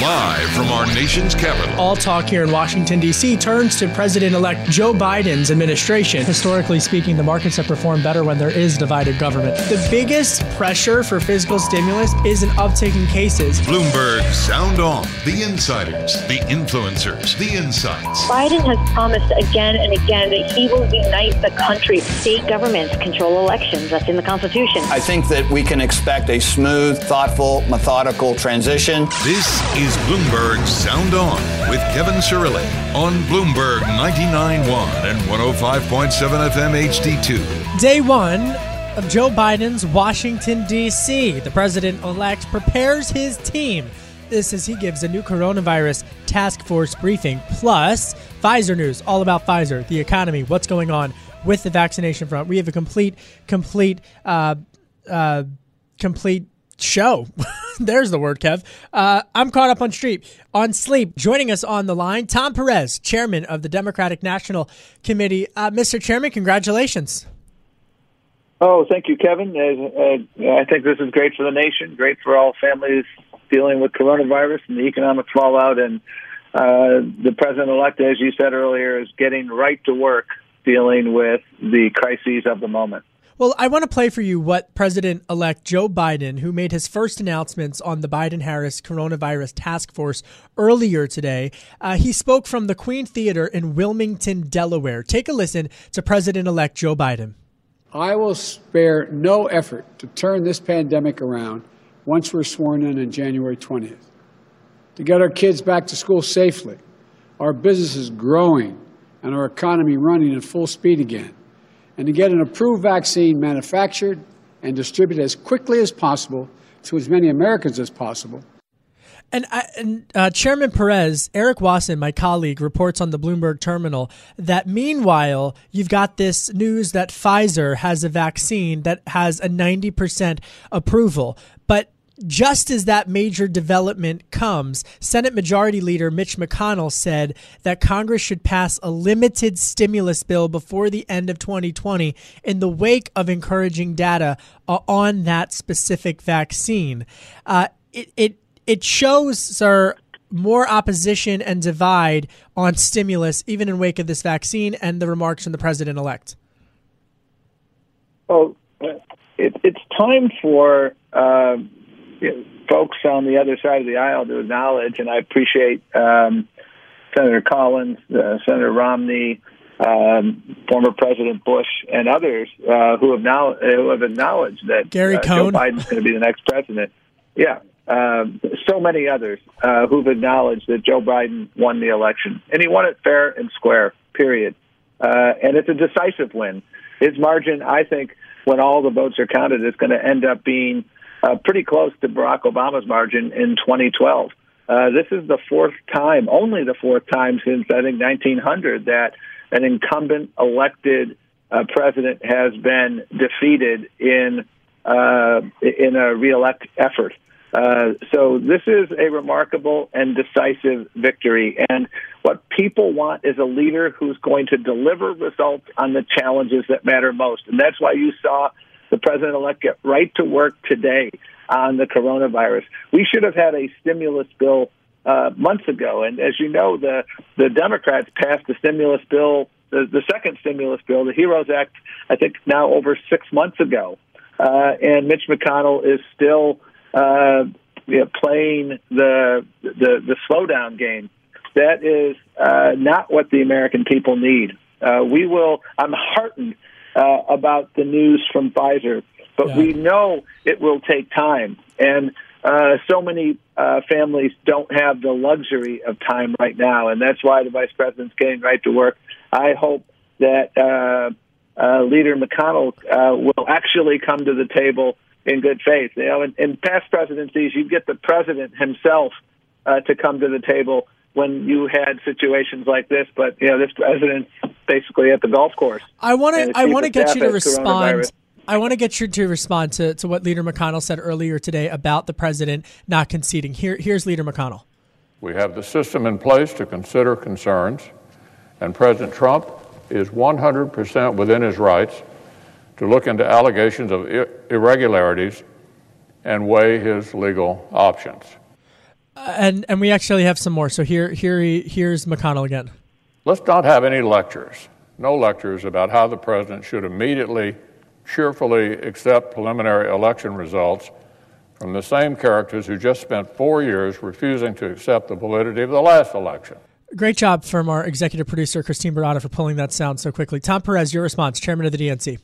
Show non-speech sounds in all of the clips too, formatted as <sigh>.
Live from our nation's capital. All talk here in Washington, D.C. turns to President elect Joe Biden's administration. Historically speaking, the markets have performed better when there is divided government. The biggest pressure for fiscal stimulus is an uptick in cases. Bloomberg Sound On. The insiders, the influencers, the insights. Biden has promised again and again that he will unite the country. State governments control elections. That's in the Constitution. I think that we can expect a smooth, thoughtful, methodical transition. This is Bloomberg Sound On with Kevin Cirilli on Bloomberg 99.1 and 105.7 FM HD2. Day one of Joe Biden's Washington, D.C. The president elect prepares his team. This as he gives a new coronavirus task force briefing. Plus, Pfizer news, all about Pfizer, the economy, what's going on with the vaccination front. We have a complete, complete, uh, uh, complete show. <laughs> There's the word, Kev. Uh, I'm caught up on street on sleep. Joining us on the line, Tom Perez, chairman of the Democratic National Committee. Uh, Mr. Chairman, congratulations. Oh, thank you, Kevin. Uh, I think this is great for the nation, great for all families dealing with coronavirus and the economic fallout. And uh, the president elect, as you said earlier, is getting right to work dealing with the crises of the moment. Well, I want to play for you what President elect Joe Biden, who made his first announcements on the Biden Harris coronavirus task force earlier today, uh, he spoke from the Queen Theater in Wilmington, Delaware. Take a listen to President elect Joe Biden. I will spare no effort to turn this pandemic around once we're sworn in on January 20th. To get our kids back to school safely, our businesses growing, and our economy running at full speed again and to get an approved vaccine manufactured and distributed as quickly as possible to as many Americans as possible. And, I, and uh, Chairman Perez, Erik Wasson, my colleague, reports on the Bloomberg terminal that meanwhile, you've got this news that Pfizer has a vaccine that has a 90% approval. But just as that major development comes, Senate Majority Leader Mitch McConnell said that Congress should pass a limited stimulus bill before the end of 2020 in the wake of encouraging data uh, on that specific vaccine. Uh, it, it, it shows, sir, more opposition and divide on stimulus, even in wake of this vaccine and the remarks from the president elect. Well, it, it's time for. Uh folks on the other side of the aisle to acknowledge, and I appreciate um, Senator Collins, uh, Senator Romney, um, former President Bush, and others uh, who have now who have acknowledged that Gary uh, Cohn. Joe Biden's going to be the next president. Yeah, um, so many others uh, who've acknowledged that Joe Biden won the election, and he won it fair and square. Period. Uh, and it's a decisive win. His margin, I think, when all the votes are counted, is going to end up being uh, pretty close to Barack Obama's margin in 2012. Uh, this is the fourth time, only the fourth time since I think 1900 that an incumbent elected uh, president has been defeated in uh, in a reelect effort. Uh, so this is a remarkable and decisive victory. And what people want is a leader who's going to deliver results on the challenges that matter most. And that's why you saw the president elect get right to work today on the coronavirus. We should have had a stimulus bill uh, months ago, and as you know, the the Democrats passed the stimulus bill, the, the second stimulus bill, the HEROES Act, I think now over six months ago, uh, and Mitch McConnell is still uh, you know, playing the, the the slowdown game. That is uh, not what the American people need. Uh, we will. I'm heartened uh, about the news from Pfizer, but yeah. we know it will take time. And uh, so many uh, families don't have the luxury of time right now, and that's why the vice president's getting right to work. I hope that uh, uh, Leader McConnell uh, will actually come to the table in good faith. You know, in, in past presidencies, you get the president himself uh, to come to the table when you had situations like this. But you know, this president's basically at the golf course. I want to. I want to get you to respond. I want to get you to respond to, to what Leader McConnell said earlier today about the president not conceding. Here, here's Leader McConnell. We have the system in place to consider concerns, and President Trump is 100% within his rights to look into allegations of ir- irregularities and weigh his legal options. And and we actually have some more. So here here he, here's McConnell again. Let's not have any lectures, no lectures about how the president should immediately, cheerfully accept preliminary election results from the same characters who just spent four years refusing to accept the validity of the last election. Great job from our executive producer Christine Barada for pulling that sound so quickly. Tom Perez, your response, chairman of the DNC.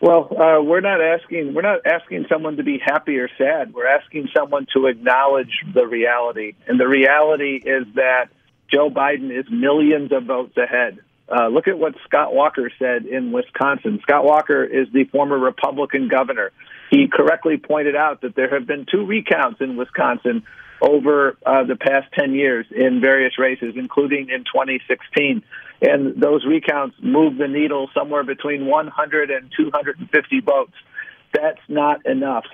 Well, uh, we're not asking we're not asking someone to be happy or sad. We're asking someone to acknowledge the reality, and the reality is that Joe Biden is millions of votes ahead. Uh, look at what Scott Walker said in Wisconsin. Scott Walker is the former Republican governor. He correctly pointed out that there have been two recounts in Wisconsin over uh, the past 10 years in various races, including in 2016. And those recounts moved the needle somewhere between 100 and 250 votes. That's not enough.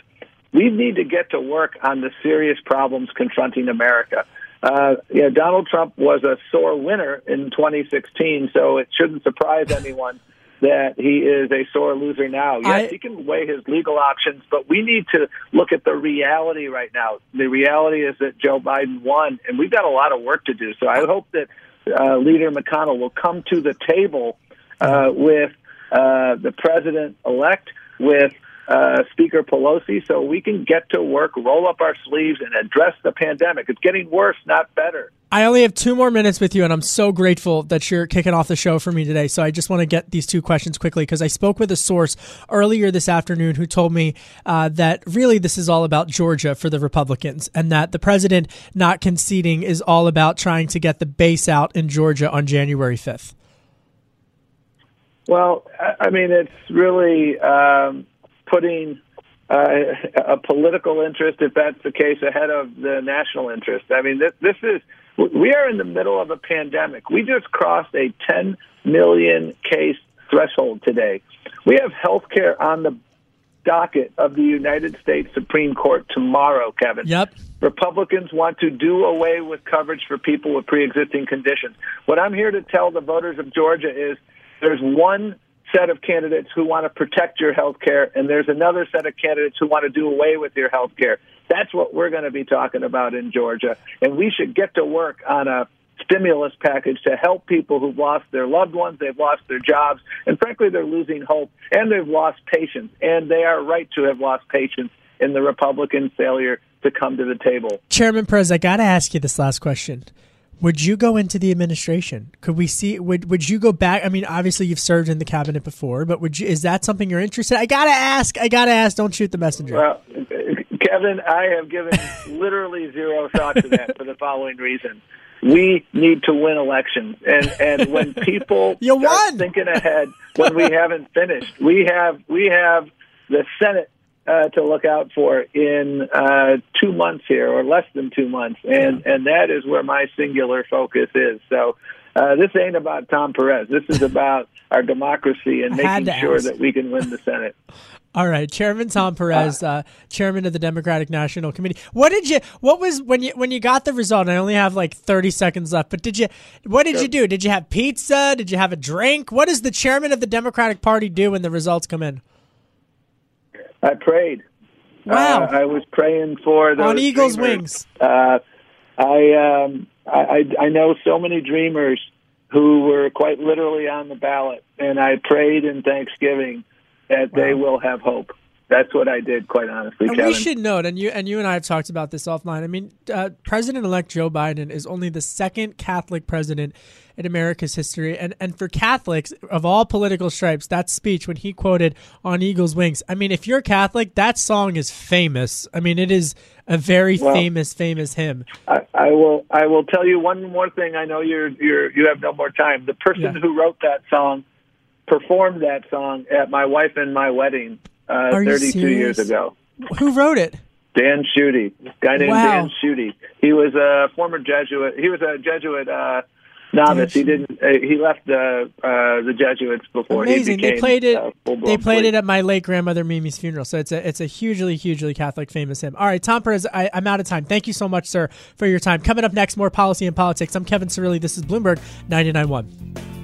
We need to get to work on the serious problems confronting America. Uh, you know, Donald Trump was a sore winner in 2016, so it shouldn't surprise anyone <laughs> that he is a sore loser now. Yes, I- he can weigh his legal options, but we need to look at the reality right now. The reality is that Joe Biden won, and we've got a lot of work to do. So I hope that uh, Leader McConnell will come to the table uh, with uh, the president elect, with uh, Speaker Pelosi, so we can get to work, roll up our sleeves, and address the pandemic. It's getting worse, not better. I only have two more minutes with you, and I'm so grateful that you're kicking off the show for me today. So I just want to get these two questions quickly because I spoke with a source earlier this afternoon who told me uh, that really this is all about Georgia for the Republicans, and that the president not conceding is all about trying to get the base out in Georgia on January 5th. Well, I I mean, it's really um, putting uh, a political interest, if that's the case, ahead of the national interest. I mean, this, this is we are in the middle of a pandemic. We just crossed a 10 million case threshold today. We have health care on the docket of the United States Supreme Court tomorrow, Kevin. Yep. Republicans want to do away with coverage for people with pre-existing conditions. What I'm here to tell the voters of Georgia is there's one set of candidates who want to protect your health care, and there's another set of candidates who want to do away with your health care. That's what we're going to be talking about in Georgia. And we should get to work on a stimulus package to help people who've lost their loved ones, they've lost their jobs, and frankly, they're losing hope, and they've lost patience. And they are right to have lost patience in the Republican failure to come to the table. Chairman Perez, I got to ask you this last question. Would you go into the administration? Could we see? Would Would you go back? I mean, obviously you've served in the cabinet before, but would you? Is that something you're interested? I gotta ask. I gotta ask. Don't shoot the messenger. Well, Kevin, I have given literally zero thought to that for the following reason. We need to win elections, and and when people <laughs> You won! thinking ahead, when we haven't finished, we have we have the Senate uh, to look out for in uh, two months here, or less than two months, and and that is where my singular focus is. So. Uh, this ain't about Tom Perez. This is about <laughs> our democracy and making sure that we can win the Senate. <laughs> All right, Chairman Tom Perez, uh, Chairman of the Democratic National Committee. What did you? What was when you when you got the result? I only have like thirty seconds left, but did you? What did you do? Did you have pizza? Did you have a drink? What does the Chairman of the Democratic Party do when the results come in? I prayed. Wow. Uh, I was praying for those On Eagles' dreamers. wings. Uh, I, um, I I I know so many dreamers who were quite literally on the ballot, and I prayed in Thanksgiving that they will have hope. That's what I did, quite honestly, And Kevin. we should note, and you and you and I have talked about this offline. I mean, uh, President-elect Joe Biden is only the second Catholic president in America's history, and and for Catholics of all political stripes, that speech when he quoted "On Eagle's Wings." I mean, if you're Catholic, that song is famous. I mean, it is a very Well- famous, famous hymn. I, I will. I will tell you one more thing. I know you're you're you have no more time. The person Yeah. who wrote that song performed that song at my wife and my wedding uh, Are you 32 years ago. Who wrote it? Dan Schutte, guy named Wow. Dan Schutte. He was a former Jesuit. He was a Jesuit uh, novice. He didn't. Uh, he left the uh, the Jesuits before Amazing. he became They played it. they played it at my late grandmother Mimi's funeral. So it's a it's a hugely hugely Catholic famous hymn. All right, Tom Perez, I, I'm out of time. Thank you so much, sir, for your time. Coming up next, more policy and politics. I'm Kevin Cirilli. This is Bloomberg 99.1.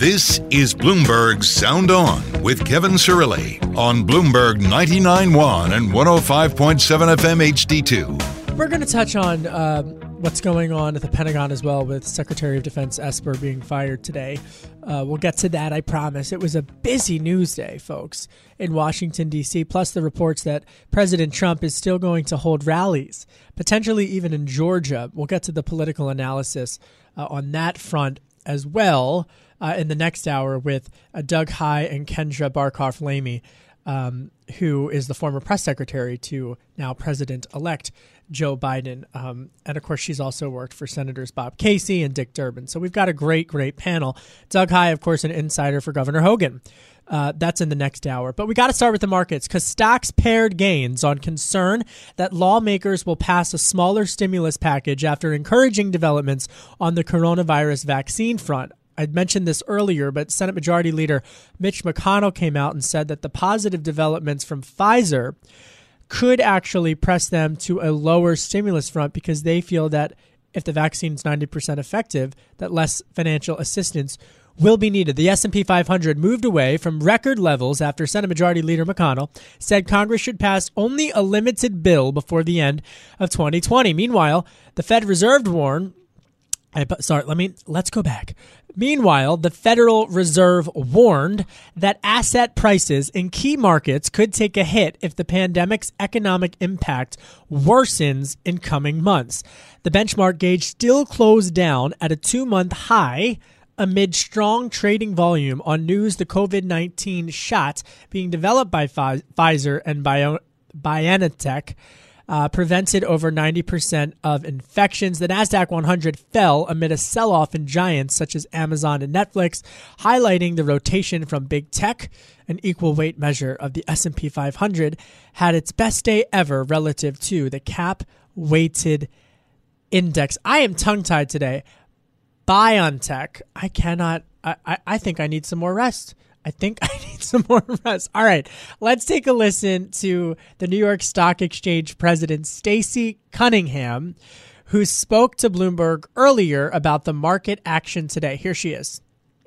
This is Bloomberg Sound On with Kevin Cirilli on Bloomberg 99.1 and 105.7 FM HD2. We're going to touch on uh, what's going on at the Pentagon as well with Secretary of Defense Esper being fired today. Uh, we'll get to that, I promise. It was a busy news day, folks, in Washington, D.C., plus the reports that President Trump is still going to hold rallies, potentially even in Georgia. We'll get to the political analysis uh, on that front as well uh, in the next hour with uh, Doug Heye and Kendra Barkoff Lamy, um, who is the former press secretary to now President elect Joe Biden. Um, and of course, she's also worked for Senators Bob Casey and Dick Durbin. So we've got a great, great panel. Doug Heye, of course, an insider for Governor Hogan. Uh, that's in the next hour. But we got to start with the markets because stocks pared gains on concern that lawmakers will pass a smaller stimulus package after encouraging developments on the coronavirus vaccine front. I mentioned this earlier, but Senate Majority Leader Mitch McConnell came out and said that the positive developments from Pfizer could actually press them to a lower stimulus front because they feel that if the vaccine is 90% effective, that less financial assistance will be needed. The S&P 500 moved away from record levels after Senate Majority Leader McConnell said Congress should pass only a limited bill before the end of 2020. Meanwhile, the Fed Reserve warned Eh, I, sorry, let me let's go back. Meanwhile, the Federal Reserve warned that asset prices in key markets could take a hit if the pandemic's economic impact worsens in coming months. The benchmark gauge still closed down at a 2-month high amid strong trading volume on news the COVID-19 shot being developed by Pfizer and Bio- BioNTech uh, prevented over 90% of infections. The Nasdaq 100 fell amid a sell-off in giants such as Amazon and Netflix, highlighting the rotation from big tech. An equal weight measure of the S&P 500 had its best day ever relative to the cap weighted index. I am tongue-tied today. BioNTech. I cannot. I, I, I think I need some more rest. I think <laughs> I need some more rest. All right, let's take a listen to the New York Stock Exchange president, Stacey Cunningham, who spoke to Bloomberg earlier about the market action today. Here she is.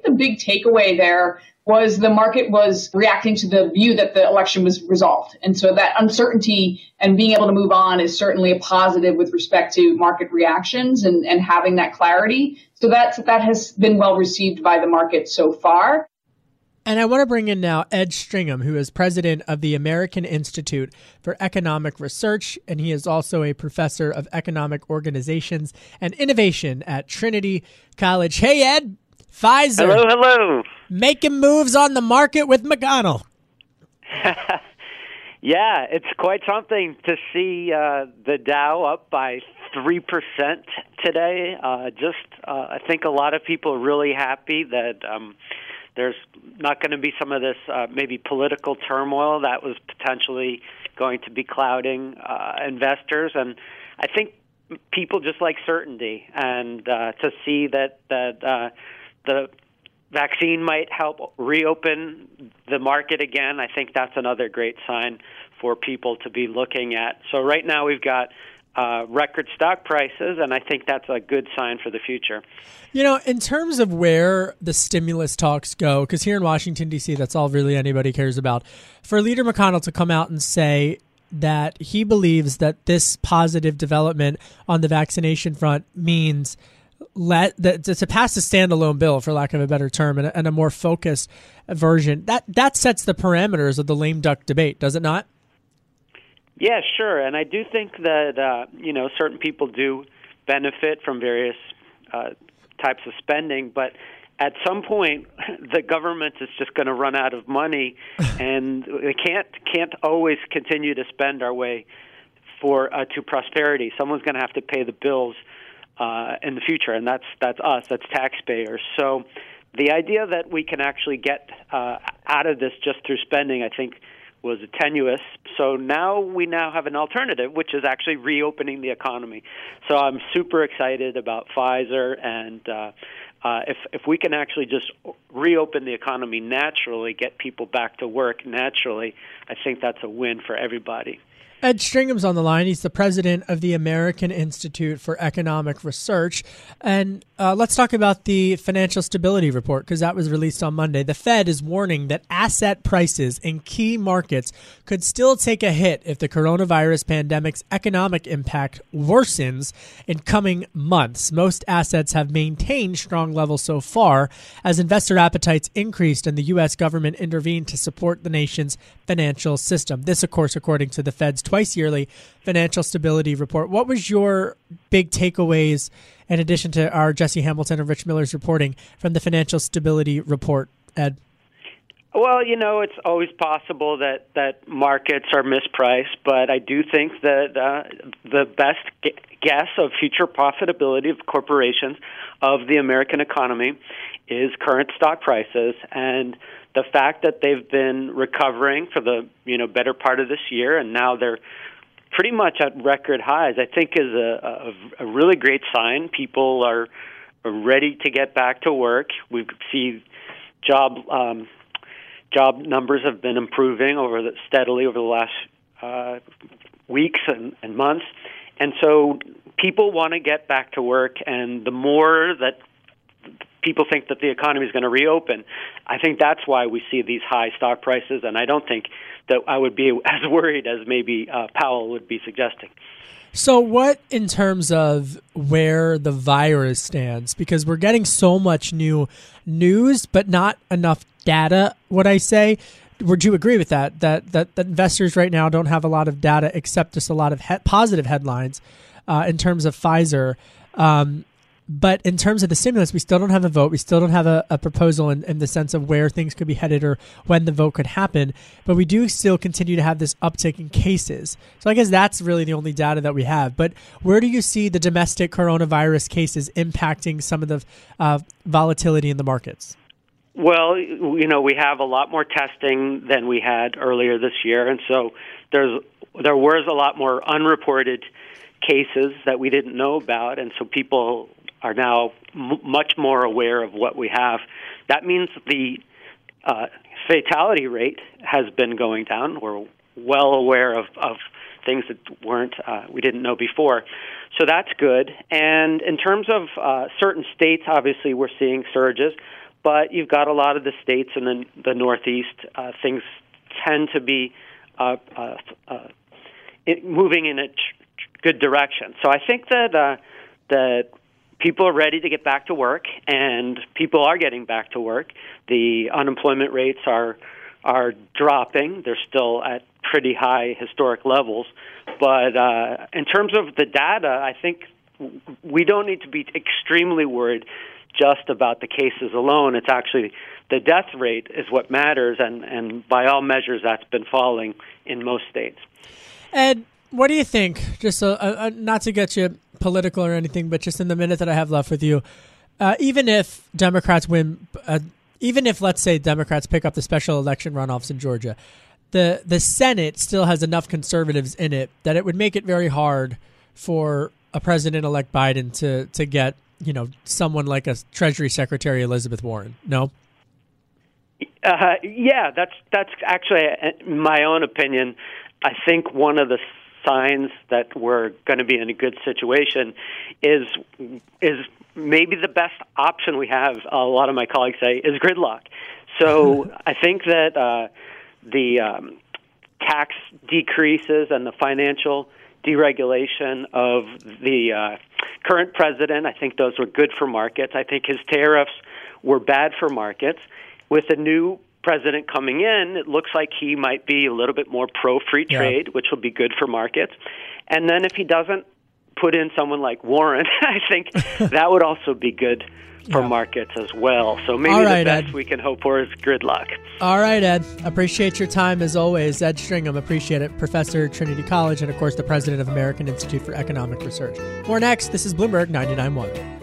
The big takeaway there was the market was reacting to the view that the election was resolved. And so that uncertainty and being able to move on is certainly a positive with respect to market reactions and, and having that clarity. So that's, that has been well received by the market so far. And I want to bring in now Ed Stringham, who is president of the American Institute for Economic Research, and he is also a professor of economic organizations and innovation at Trinity College. Hey, Ed, Pfizer. Hello, hello. Making moves on the market with McConnell. <laughs> yeah, it's quite something to see uh, the Dow up by 3% today. Uh, just, uh, I think a lot of people are really happy that. Um, there's not going to be some of this uh, maybe political turmoil that was potentially going to be clouding uh, investors, and I think people just like certainty, and uh, to see that that uh, the vaccine might help reopen the market again, I think that's another great sign for people to be looking at. So right now we've got uh, record stock prices, and I think that's a good sign for the future. You know, in terms of where the stimulus talks go, because here in Washington, D.C., that's all really anybody cares about. For Leader McConnell to come out and say that he believes that this positive development on the vaccination front means let that to pass a standalone bill, for lack of a better term, and a, and a more focused version. That that sets the parameters of the lame duck debate, does it not? Yeah, sure. And I do think that uh, you know certain people do benefit from various uh, types of spending, but at some point <laughs> the government is just going to run out of money, <laughs> and they can't can't always continue to spend our way for uh, to prosperity. Someone's going to have to pay the bills uh, in the future, and that's that's us, that's taxpayers. So the idea that we can actually get uh, out of this just through spending, I think was tenuous. So now we now have an alternative, which is actually reopening the economy. So I'm super excited about Pfizer, and uh, uh, if if we can actually just reopen the economy naturally, get people back to work naturally, I think that's a win for everybody. Ed Stringham's on the line. He's the president of the American Institute for Economic Research. And uh, let's talk about the financial stability report because that was released on Monday. The Fed is warning that asset prices in key markets could still take a hit if the coronavirus pandemic's economic impact worsens in coming months. Most assets have maintained strong levels so far as investor appetites increased and the U.S. government intervened to support the nation's financial system. This, of course, according to the Fed's twice yearly financial stability report. What was your big takeaways, in addition to our Jesse Hamilton and Rich Miller's reporting from the financial stability report, Ed? Well, you know, it's always possible that that markets are mispriced, but I do think that uh, the best guess of future profitability of corporations of the American economy is current stock prices and the fact that they've been recovering for the you know better part of this year, and now they're pretty much at record highs, I think is a, a, a really great sign. People are, ready to get back to work. We see job um, job numbers have been improving over the, steadily over the last uh, weeks and, and months, and so people want to get back to work. And the more that people think that the economy is going to reopen. I think that's why we see these high stock prices, and I don't think that I would be <laughs> as worried as maybe uh, Powell would be suggesting. So, what in terms of where the virus stands? Because we're getting so much new news, but not enough data. Would I say? Would you agree with that? That that, that investors right now don't have a lot of data, except just a lot of he- positive headlines uh, in terms of Pfizer. Um, but in terms of the stimulus, we still don't have a vote. We still don't have a, a proposal in, in, the sense of where things could be headed or when the vote could happen. But we do still continue to have this uptick in cases. So I guess that's really the only data that we have. But where do you see the domestic coronavirus cases impacting some of the uh, volatility in the markets? Well, you know, we have a lot more testing than we had earlier this year, and so there's there was a lot more unreported cases that we didn't know about, and so people are now m- much more aware of what we have. That means the uh, fatality rate has been going down. We're well aware of, of things that weren't uh, we didn't know before. So that's good. And in terms of uh, certain states, obviously we're seeing surges, but you've got a lot of the states in the, the Northeast. Uh, things tend to be uh, uh, moving in a ch- good direction. So I think that that people are ready to get back to work, and people are getting back to work. The unemployment rates are are dropping. They're still at pretty high historic levels, but uh, in terms of the data, I think we don't need to be extremely worried just about the cases alone. It's actually the death rate is what matters, and, and by all measures, that's been falling in most states. Ed, what do you think? Just uh, uh, not to get you political or anything, but just in the minute that I have left with you, uh, even if Democrats win, uh, even if let's say Democrats pick up the special election runoffs in Georgia, the the Senate still has enough conservatives in it that it would make it very hard for a president-elect Biden to to get you know someone like a Treasury Secretary Elizabeth Warren. No. Uh, yeah, that's that's actually uh, my own opinion. I think one of the signs that we're going to be in a good situation is is maybe the best option we have. A lot of my colleagues say is gridlock. So <laughs> I think that uh, the um, tax decreases and the financial deregulation of the uh, current president, I think those were good for markets. I think his tariffs were bad for markets. With a new president coming in, it looks like he might be a little bit more pro free trade, yeah. which will be good for markets. And then if he doesn't put in someone like Warren, <laughs> I think that would also be good for yeah. markets as well. So maybe right, the best Ed. we can hope for is gridlock. All right, Ed. Appreciate your time as always. Ed Stringham, appreciate it. Professor at Trinity College and, of course, the president of American Institute for Economic Research. More next. This is Bloomberg 99.1.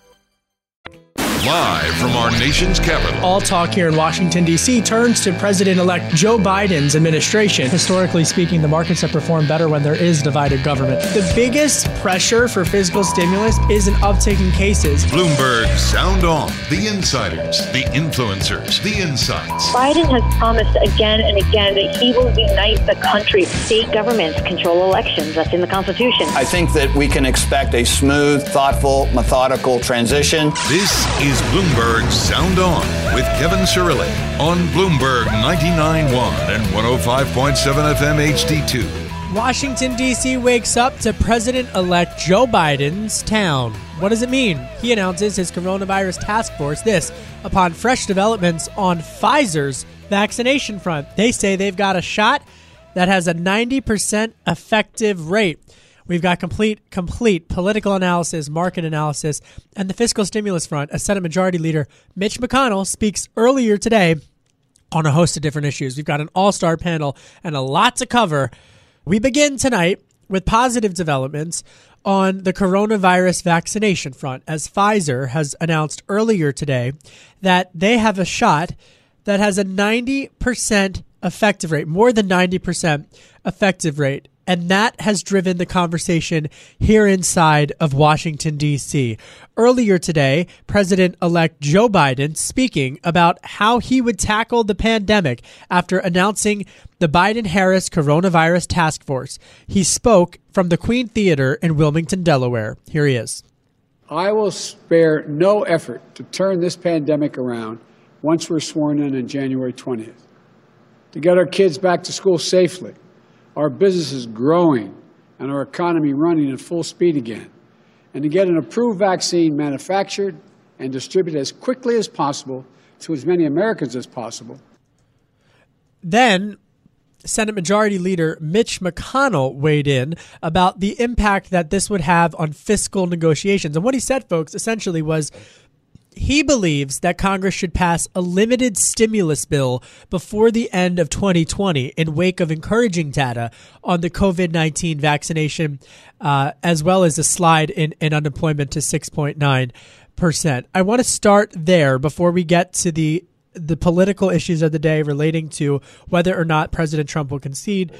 Live from our nation's capital. All talk here in Washington, D.C. turns to President elect Joe Biden's administration. Historically speaking, the markets have performed better when there is divided government. The biggest pressure for fiscal stimulus is an uptick in cases. Bloomberg Sound On. The insiders, the influencers, the insights. Biden has promised again and again that he will unite the country. State governments control elections. That's in the Constitution. I think that we can expect a smooth, thoughtful, methodical transition. This is is Bloomberg Sound On with Kevin Cirilli on Bloomberg 99.1 and 105.7 FM HD2. Washington, D.C. wakes up to President elect Joe Biden's town. What does it mean? He announces his coronavirus task force. This upon fresh developments on Pfizer's vaccination front. They say they've got a shot that has a 90% effective rate. We've got complete, complete political analysis, market analysis, and the fiscal stimulus front. As Senate Majority Leader Mitch McConnell speaks earlier today on a host of different issues. We've got an all star panel and a lot to cover. We begin tonight with positive developments on the coronavirus vaccination front, as Pfizer has announced earlier today that they have a shot that has a 90% effective rate, more than 90% effective rate and that has driven the conversation here inside of Washington, D.C. Earlier today, President elect Joe Biden speaking about how he would tackle the pandemic after announcing the Biden Harris Coronavirus Task Force. He spoke from the Queen Theater in Wilmington, Delaware. Here he is. I will spare no effort to turn this pandemic around once we're sworn in on January 20th. To get our kids back to school safely our business is growing and our economy running at full speed again, and to get an approved vaccine manufactured and distributed as quickly as possible to as many Americans as possible. Then Senate Majority Leader Mitch McConnell weighed in about the impact that this would have on fiscal negotiations. And what he said, folks, essentially was he believes that Congress should pass a limited stimulus bill before the end of 2020 in wake of encouraging data on the COVID 19 vaccination, uh, as well as a slide in, in unemployment to 6.9%. I want to start there before we get to the the political issues of the day relating to whether or not President Trump will concede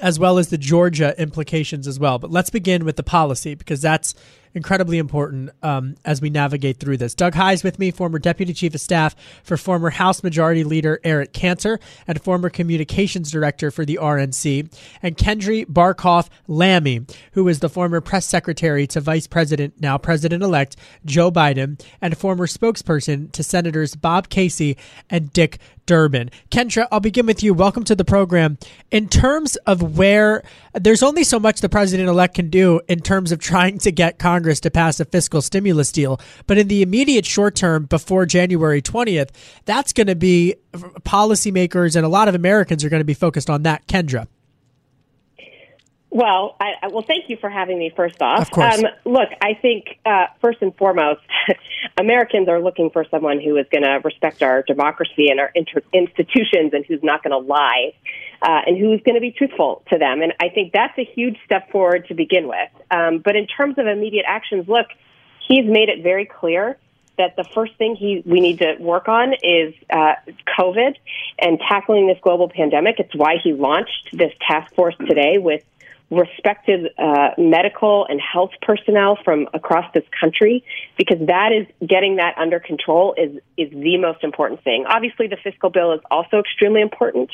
as well as the Georgia implications as well. But let's begin with the policy because that's incredibly important um, as we navigate through this. Doug is with me, former Deputy Chief of Staff for former House Majority Leader Eric Cantor and former Communications Director for the RNC, and Kendra Barkoff Lamy, who is the former Press Secretary to Vice President, now President elect Joe Biden, and former spokesperson to Senators Bob Casey and Dick Durbin. Kendra, I'll begin with you. Welcome to the program. In terms of where there's only so much the president elect can do in terms of trying to get Congress to pass a fiscal stimulus deal, but in the immediate short term before January 20th, that's going to be policymakers and a lot of Americans are going to be focused on that. Kendra. Well, I, I, well, thank you for having me. First off, of course. Um, look, I think uh, first and foremost, <laughs> Americans are looking for someone who is going to respect our democracy and our inter- institutions, and who's not going to lie, uh, and who's going to be truthful to them. And I think that's a huge step forward to begin with. Um, but in terms of immediate actions, look, he's made it very clear that the first thing he we need to work on is uh, COVID and tackling this global pandemic. It's why he launched this task force today with respected uh, medical and health personnel from across this country because that is getting that under control is is the most important thing. Obviously, the fiscal bill is also extremely important,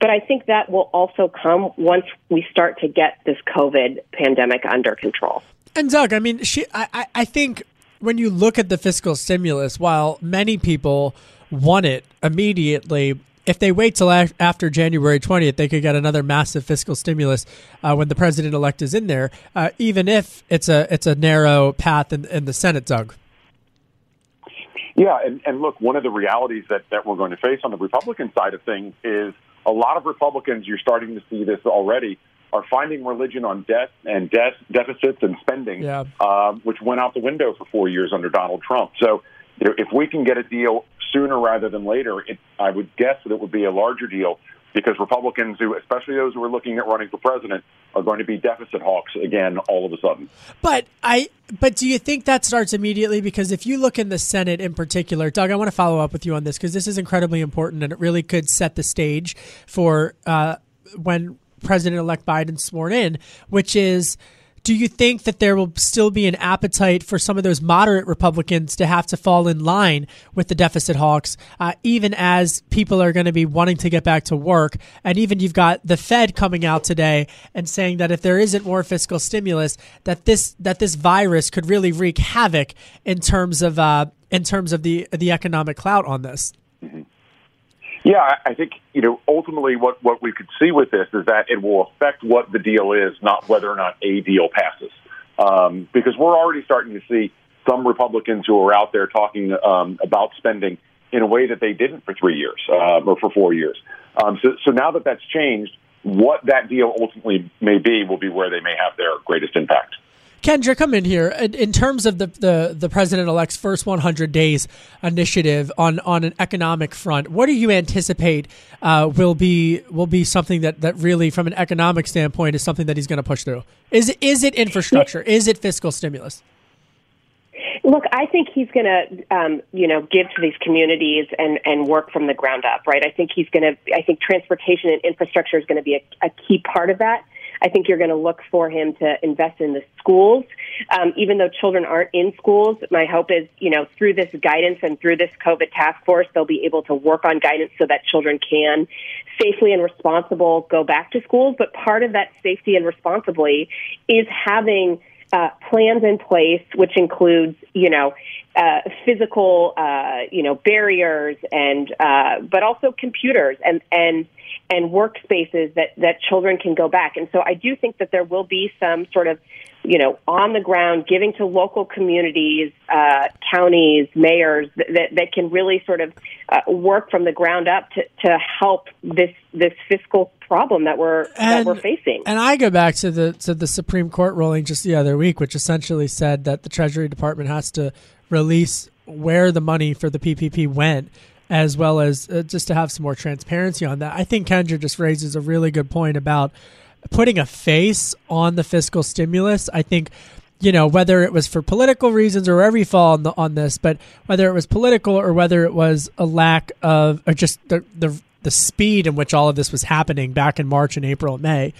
but I think that will also come once we start to get this COVID pandemic under control. And Doug, I mean, she, I, I think when you look at the fiscal stimulus, while many people want it immediately, if they wait till after January 20th, they could get another massive fiscal stimulus uh, when the president elect is in there, uh, even if it's a it's a narrow path in, in the Senate, Doug. Yeah, and, and look, one of the realities that, that we're going to face on the Republican side of things is a lot of Republicans, you're starting to see this already, are finding religion on debt and debt deficits and spending, yeah. um, which went out the window for four years under Donald Trump. So, you know, if we can get a deal sooner rather than later, it, I would guess that it would be a larger deal because Republicans, who, especially those who are looking at running for president, are going to be deficit hawks again all of a sudden. But I, but do you think that starts immediately? Because if you look in the Senate in particular, Doug, I want to follow up with you on this because this is incredibly important and it really could set the stage for uh, when President-elect Biden sworn in, which is do you think that there will still be an appetite for some of those moderate Republicans to have to fall in line with the deficit hawks, uh, even as people are going to be wanting to get back to work? And even you've got the Fed coming out today and saying that if there isn't more fiscal stimulus, that this that this virus could really wreak havoc in terms of uh, in terms of the the economic clout on this. Yeah, I think you know ultimately what what we could see with this is that it will affect what the deal is, not whether or not a deal passes. Um, because we're already starting to see some Republicans who are out there talking um, about spending in a way that they didn't for three years uh, or for four years. Um, so, so now that that's changed, what that deal ultimately may be will be where they may have their greatest impact. Kendra, come in here. In terms of the, the, the president elect's first 100 days initiative on, on an economic front, what do you anticipate uh, will be will be something that, that really, from an economic standpoint, is something that he's going to push through? Is is it infrastructure? Is it fiscal stimulus? Look, I think he's going to, um, you know, give to these communities and, and work from the ground up, right? I think he's going to, I think transportation and infrastructure is going to be a, a key part of that. I think you're going to look for him to invest in the schools. Um, even though children aren't in schools, my hope is, you know, through this guidance and through this COVID task force, they'll be able to work on guidance so that children can safely and responsible go back to schools. But part of that safety and responsibly is having uh, plans in place, which includes, you know, uh, physical, uh, you know, barriers and, uh, but also computers and, and, and workspaces that, that children can go back. And so I do think that there will be some sort of, you know, on the ground giving to local communities, uh, counties, mayors that, that can really sort of uh, work from the ground up to, to help this, this fiscal problem that we're and, that we're facing. And I go back to the to the Supreme Court ruling just the other week, which essentially said that the Treasury Department has to release where the money for the PPP went, as well as uh, just to have some more transparency on that. I think Kendra just raises a really good point about putting a face on the fiscal stimulus. I think you know whether it was for political reasons or every fall on, the, on this, but whether it was political or whether it was a lack of or just the, the the speed in which all of this was happening back in March and April and May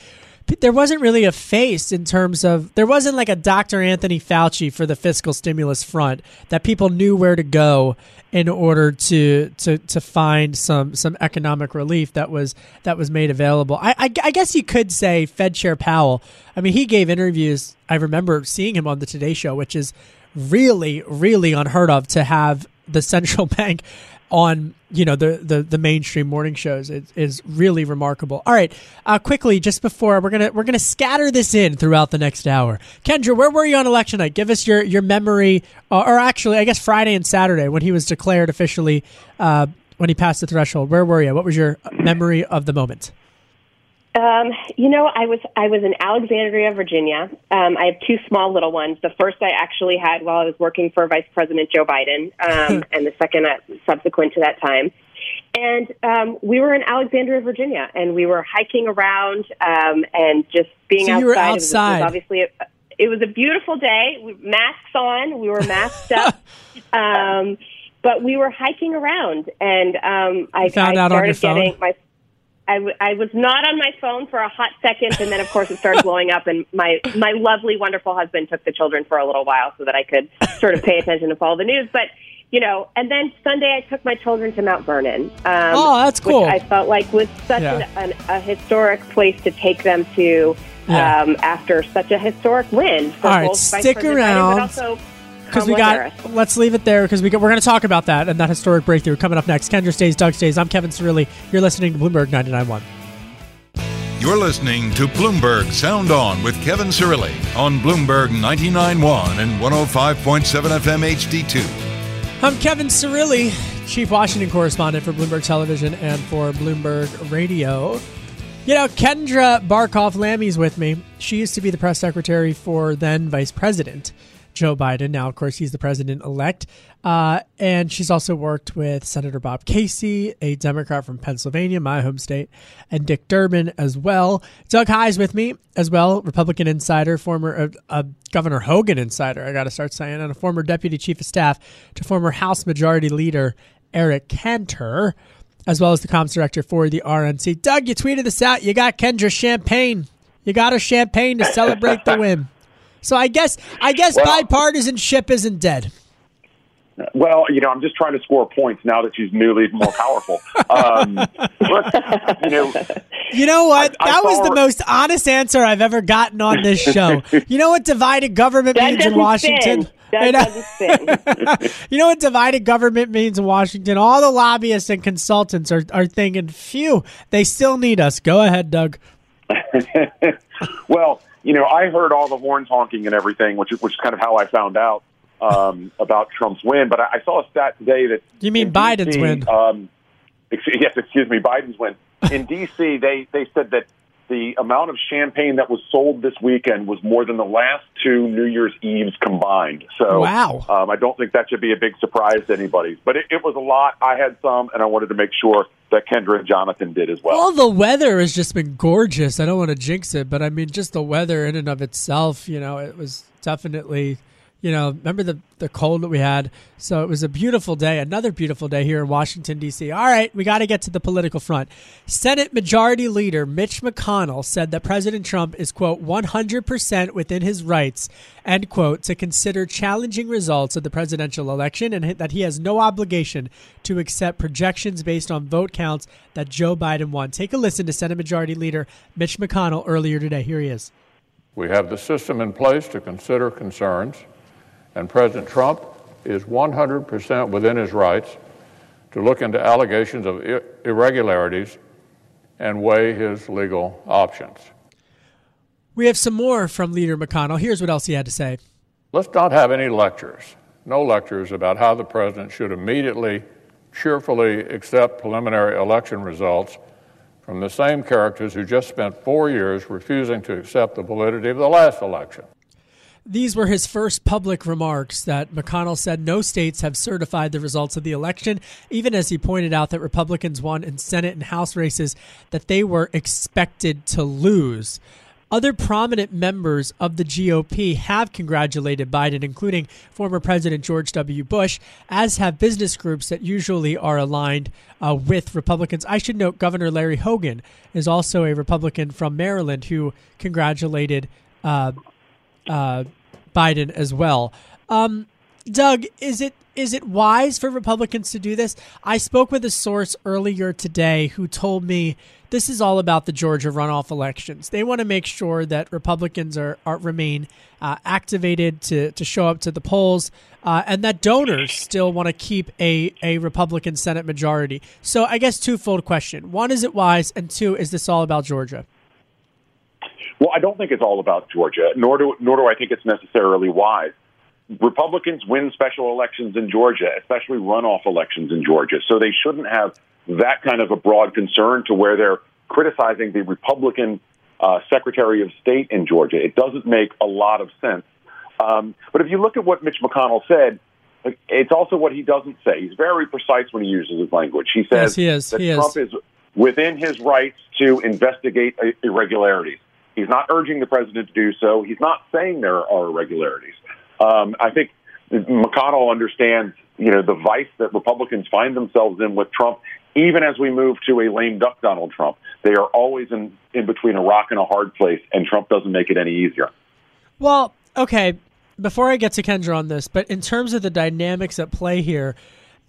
there wasn't really a face in terms of there wasn't like a Dr. Anthony Fauci for the fiscal stimulus front that people knew where to go in order to to to find some some economic relief that was that was made available. I, I, I guess you could say Fed Chair Powell. I mean, he gave interviews. I remember seeing him on the Today Show, which is really really unheard of to have the central <laughs> bank on you know the, the the mainstream morning shows it is really remarkable. All right, uh, quickly just before we're gonna we're gonna scatter this in throughout the next hour. Kendra, where were you on election night? Give us your your memory, uh, or actually, I guess Friday and Saturday when he was declared officially uh, when he passed the threshold. Where were you? What was your memory of the moment? Um, you know, I was I was in Alexandria, Virginia. Um, I have two small little ones. The first I actually had while I was working for Vice President Joe Biden, um, <laughs> and the second uh, subsequent to that time. And um, we were in Alexandria, Virginia, and we were hiking around um, and just being so outside. You were outside. It was, obviously, a, it was a beautiful day. We, masks on. We were masked up. <laughs> um, but we were hiking around, and um, I, found I out started on your phone? getting my I, w- I was not on my phone for a hot second, and then of course it started <laughs> blowing up, and my my lovely, wonderful husband took the children for a little while so that I could sort of pay attention and follow the news. But you know, and then Sunday I took my children to Mount Vernon. Um, Oh, that's cool. Which I felt like was such Yeah. an, an, a historic place to take them to Yeah. um, after such a historic win. For All right, both stick Biden, around. but also because we got. Harris. Let's leave it there because we we're going to talk about that and that historic breakthrough coming up next. Kendra stays, Doug stays. I'm Kevin Cirilli. You're listening to Bloomberg 99.1. You're listening to Bloomberg Sound On with Kevin Cirilli on Bloomberg 99.1 and 105.7 FM HD2. I'm Kevin Cirilli, Chief Washington Correspondent for Bloomberg Television and for Bloomberg Radio. You know, Kendra Barkoff Lamy's with me. She used to be the press secretary for then Vice President Joe Biden. Now, of course, he's the president elect. Uh, and she's also worked with Senator Bob Casey, a Democrat from Pennsylvania, my home state, and Dick Durbin as well. Doug Heye's with me as well, Republican insider, former uh, uh, Governor Hogan insider, I got to start saying, and a former deputy chief of staff to former House Majority Leader Eric Cantor, as well as the comms director for the RNC. Doug, you tweeted this out. You got Kendra champagne. You got her champagne to celebrate the <laughs> win. So I guess I guess Well- bipartisanship isn't dead. Well, you know, I'm just trying to score points now that she's newly more powerful. Um, but, you know, You know what? I- I that was the her- most honest answer I've ever gotten on this show. <laughs> you know what divided government That means in Washington? spin. That You know- doesn't spin. <laughs> you know what divided government means in Washington? All the lobbyists and consultants are, are thinking, phew, they still need us. Go ahead, Doug. <laughs> well, you know, I heard all the horns honking and everything, which is which is kind of how I found out um, <laughs> about Trump's win. But I, I saw a stat today that You mean Biden's DC, win. Um, <laughs> yes, excuse me, Biden's win. In D.C., they they said that the amount of champagne that was sold this weekend was more than the last two New Year's Eves combined. So, Wow. um, I don't think that should be a big surprise to anybody. But it, it was a lot. I had some, and I wanted to make sure that Kendra and Jonathan did as well. Well, the weather has just been gorgeous. I don't want to jinx it, but I mean, just the weather in and of itself, you know, it was definitely, you know, remember the, the cold that we had? So it was a beautiful day, another beautiful day here in Washington, D.C. All right, we got to get to the political front. Senate Majority Leader Mitch McConnell said that President Trump is, quote, 100% within his rights, end quote, to consider challenging results of the presidential election and that he has no obligation to accept projections based on vote counts that Joe Biden won. Take a listen to Senate Majority Leader Mitch McConnell earlier today. Here he is. We have the system in place to consider concerns, and President Trump is 100% within his rights to look into allegations of irregularities and weigh his legal options. We have some more from Leader McConnell. Here's what else he had to say. Let's not have any lectures, no lectures about how the president should immediately, cheerfully accept preliminary election results from the same characters who just spent four years refusing to accept the validity of the last election. These were his first public remarks that McConnell said no states have certified the results of the election, even as he pointed out that Republicans won in Senate and House races that they were expected to lose. Other prominent members of the GOP have congratulated Biden, including former President George W. Bush, as have business groups that usually are aligned uh, with Republicans. I should note Governor Larry Hogan is also a Republican from Maryland who congratulated uh, uh, Biden as well. Um, Doug, is it is it wise for Republicans to do this? I spoke with a source earlier today who told me this is all about the Georgia runoff elections. They want to make sure that Republicans are, are remain uh, activated to, to show up to the polls, uh, and that donors still want to keep a, a Republican Senate majority. So I guess twofold question: one, is it wise, and two, is this all about Georgia? Well, I don't think it's all about Georgia, nor do nor do I think it's necessarily wise. Republicans win special elections in Georgia, especially runoff elections in Georgia, so they shouldn't have that kind of a broad concern to where they're criticizing the Republican uh, Secretary of State in Georgia. It doesn't make a lot of sense. Um, but if you look at what Mitch McConnell said, it's also what he doesn't say. He's very precise when he uses his language. He says Yes, he is. that He. Trump is within his rights to investigate irregularities. He's not urging the president to do so. He's not saying there are irregularities. Um, I think McConnell understands you know, the vice that Republicans find themselves in with Trump, even as we move to a lame duck Donald Trump. They are always in, in between a rock and a hard place, and Trump doesn't make it any easier. Well, okay. Before I get to Kendra on this, but in terms of the dynamics at play here,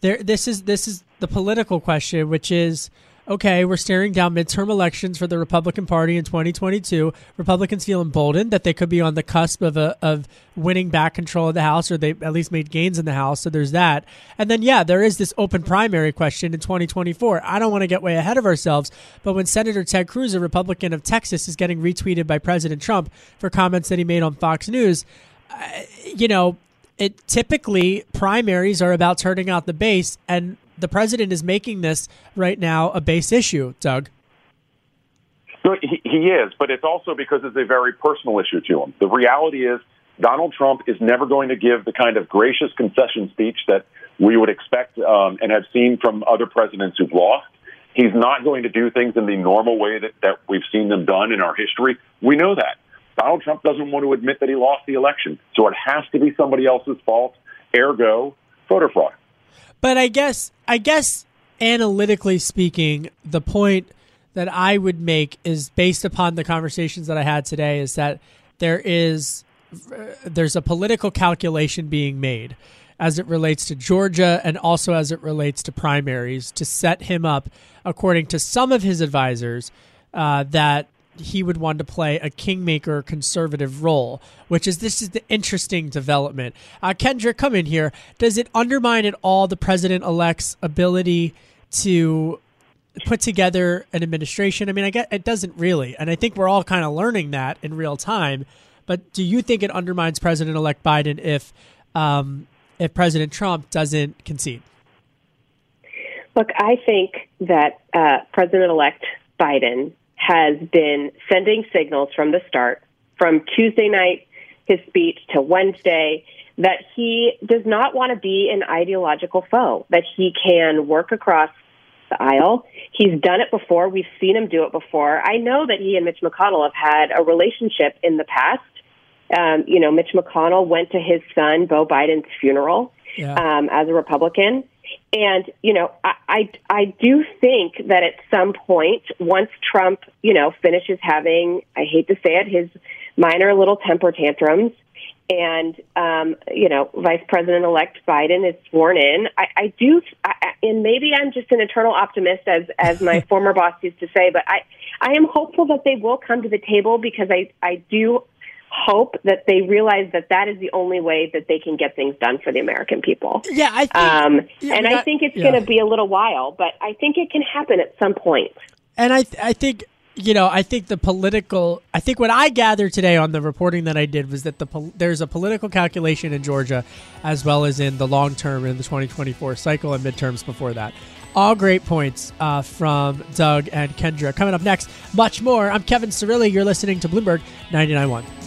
there this is this is the political question, which is okay, we're staring down midterm elections for the Republican Party in 2022. Republicans feel emboldened that they could be on the cusp of a, of winning back control of the House, or they at least made gains in the House. So there's that. And then yeah, there is this open primary question in 2024. I don't want to get way ahead of ourselves, but when Senator Ted Cruz, a Republican of Texas, is getting retweeted by President Trump for comments that he made on Fox News, you know. It typically primaries are about turning out the base, and the president is making this right now a base issue, Doug. No, he, he is, but it's also because it's a very personal issue to him. The reality is, Donald Trump is never going to give the kind of gracious concession speech that we would expect um, and have seen from other presidents who've lost. He's not going to do things in the normal way that, that we've seen them done in our history. We know that. Donald Trump doesn't want to admit that he lost the election, so it has to be somebody else's fault. Ergo, voter fraud. But I guess I guess analytically speaking, the point that I would make is based upon the conversations that I had today is that there is there's a political calculation being made as it relates to Georgia and also as it relates to primaries to set him up, according to some of his advisors, uh, that he would want to play a kingmaker conservative role, which is this is the interesting development. Uh, Kendra, come in here. Does it undermine at all the president elect's ability to put together an administration? I mean, I get it doesn't really, and I think we're all kind of learning that in real time. But do you think it undermines President elect Biden if um, if President Trump doesn't concede? Look, I think that uh, President elect Biden has been sending signals from the start, from Tuesday night, his speech, to Wednesday, that he does not want to be an ideological foe, that he can work across the aisle. He's done it before. We've seen him do it before. I know that he and Mitch McConnell have had a relationship in the past. Um, you know, Mitch McConnell went to his son, Beau Biden's funeral yeah. um, as a Republican. And, you know, I, I, I do think that at some point, once Trump, you know, finishes having, I hate to say it, his minor little temper tantrums, and um, you know, Vice President elect Biden is sworn in. I, I do, I, and maybe I'm just an eternal optimist, as as my <laughs> former boss used to say. But I, I am hopeful that they will come to the table because I I do hope that they realize that that is the only way that they can get things done for the American people. Yeah, I think, um, yeah, and I think it's yeah. going to be a little while, but I think it can happen at some point. And I, th- I think you know, I think the political. I think what I gathered today on the reporting that I did was that the pol- there's a political calculation in Georgia, as well as in the long term in the 2024 cycle and midterms before that. All great points uh, from Doug and Kendra. Coming up next, much more. I'm Kevin Cirilli. You're listening to Bloomberg 99.1.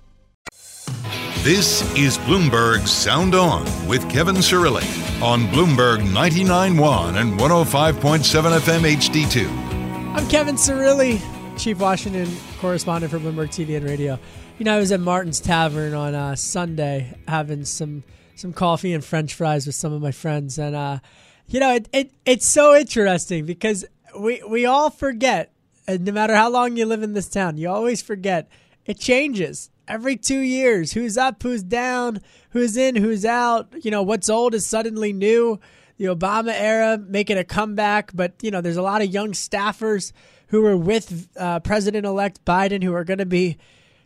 This is Bloomberg Sound On with Kevin Cirilli on Bloomberg 99.1 and 105.7 FM HD2. I'm Kevin Cirilli, Chief Washington correspondent for Bloomberg TV and Radio. You know, I was at Martin's Tavern on uh, Sunday having some some coffee and French fries with some of my friends, and uh, you know, it, it it's so interesting because we we all forget, no matter how long you live in this town, you always forget it changes every two years. Who's up, who's down, who's in, who's out. You know, what's old is suddenly new. The Obama era making a comeback, but, you know, there's a lot of young staffers who are with uh, President elect Biden who are going to be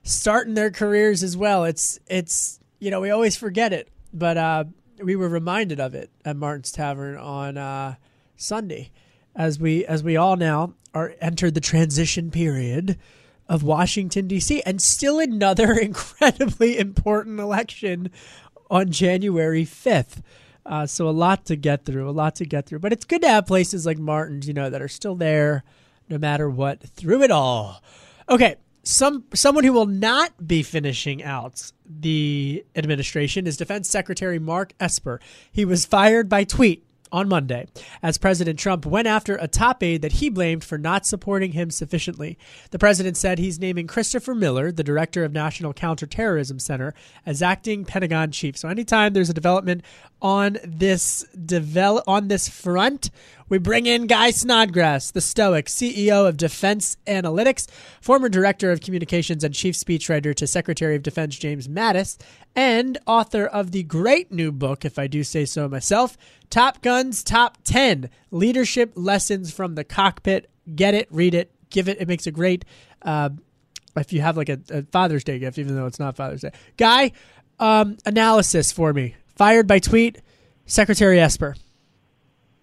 starting their careers as well. It's, it's, you know, we always forget it, but uh, we were reminded of it at Martin's Tavern on uh, Sunday as we, as we all now are entered the transition period of Washington, D.C., and still another <laughs> incredibly important election on January 5th. Uh, so a lot to get through, a lot to get through. But it's good to have places like Martin's, you know, that are still there no matter what through it all. Okay, some someone who will not be finishing out the administration is Defense Secretary Mark Esper. He was fired by tweet on Monday as President Trump went after a top aide that he blamed for not supporting him sufficiently. The president said he's naming Christopher Miller, the director of National Counterterrorism Center, as acting Pentagon chief. So anytime there's a development on this develop on this front, we bring in Guy Snodgrass, the stoic CEO of Defense Analytics, former director of communications and chief speechwriter to Secretary of Defense James Mattis, and author of the great new book, if I do say so myself, Top Guns Top 10 Leadership Lessons from the Cockpit. Get it, read it, give it. It makes a great, uh, if you have like a, a, Father's Day gift, even though it's not Father's Day. Guy, um, analysis for me. Fired by tweet, Secretary Esper.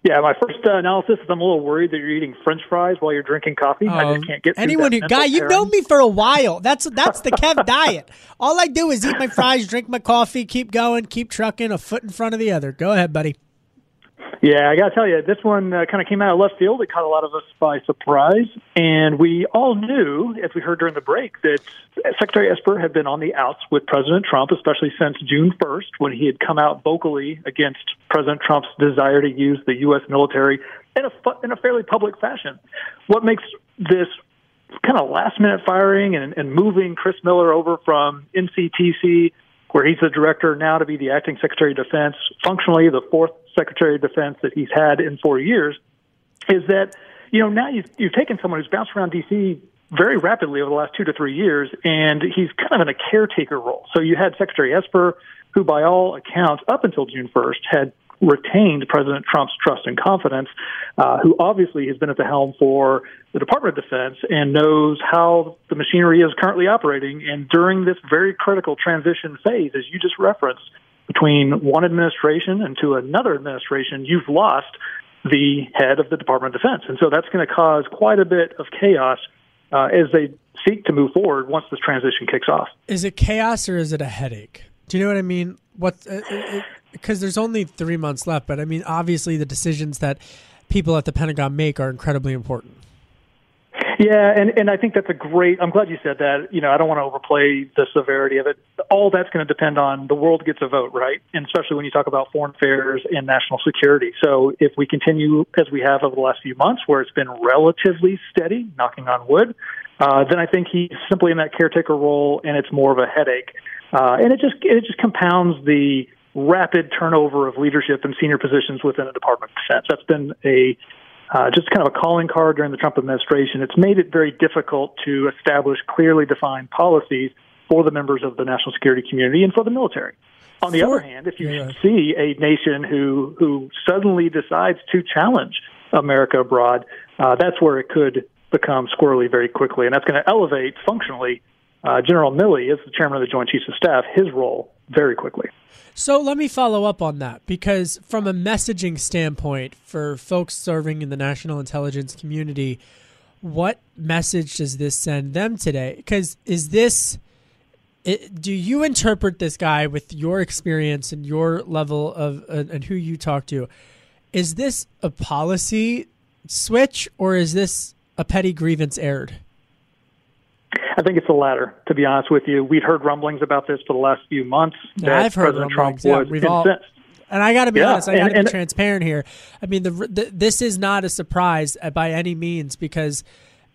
Yeah, my first uh, analysis is I'm a little worried that you're eating French fries while you're drinking coffee. I just um, can't get anyone who guy. You've known me for a while. That's that's the Kev <laughs> diet. All I do is eat my fries, drink my coffee, keep going, keep trucking, a foot in front of the other. Go ahead, buddy. Yeah, I got to tell you, this one uh, kind of came out of left field. It caught a lot of us by surprise. And we all knew, as we heard during the break, that Secretary Esper had been on the outs with President Trump, especially since June 1st, when he had come out vocally against President Trump's desire to use the U.S. military in a, in a fairly public fashion. What makes this kind of last minute firing and, and moving Chris Miller over from NCTC where he's the director now to be the acting Secretary of Defense, functionally the fourth Secretary of Defense that he's had in four years, is that you know now you've, you've taken someone who's bounced around D.C. very rapidly over the last two to three years, and he's kind of in a caretaker role. So you had Secretary Esper, who by all accounts up until June 1st had retained President Trump's trust and confidence, uh, who obviously has been at the helm for the Department of Defense and knows how the machinery is currently operating. And during this very critical transition phase, as you just referenced, between one administration and to another administration, you've lost the head of the Department of Defense. And so that's going to cause quite a bit of chaos uh, as they seek to move forward once this transition kicks off. Is it chaos or is it a headache? Do you know what I mean? What because there's only three months left, but I mean, obviously, the decisions that people at the Pentagon make are incredibly important. Yeah, and and I think that's a great. I'm glad you said that. You know, I don't want to overplay the severity of it. All that's going to depend on the world gets a vote, right? And especially when you talk about foreign affairs and national security. So if we continue as we have over the last few months, where it's been relatively steady, knocking on wood, uh, then I think he's simply in that caretaker role, and it's more of a headache. Uh, and it just it just compounds the rapid turnover of leadership and senior positions within the Department of Defense. That's been a uh, just kind of a calling card during the Trump administration. It's made it very difficult to establish clearly defined policies for the members of the national security community and for the military. On the other hand, if you yeah. see a nation who who suddenly decides to challenge America abroad, uh, that's where it could become squirrely very quickly, and that's going to elevate functionally uh, General Milley, as the chairman of the Joint Chiefs of Staff, his role very quickly. So let me follow up on that because, from a messaging standpoint, for folks serving in the national intelligence community, what message does this send them today? Because is this, it, do you interpret this guy with your experience and your level of and who you talk to? Is this a policy switch or is this a petty grievance aired? I think it's the latter. To be honest with you, we'd heard rumblings about this for the last few months. Yeah, I've heard President rumblings. Trump was yeah. All, and I got to be yeah, honest, I got to be transparent here. I mean, the, the, this is not a surprise uh, by any means because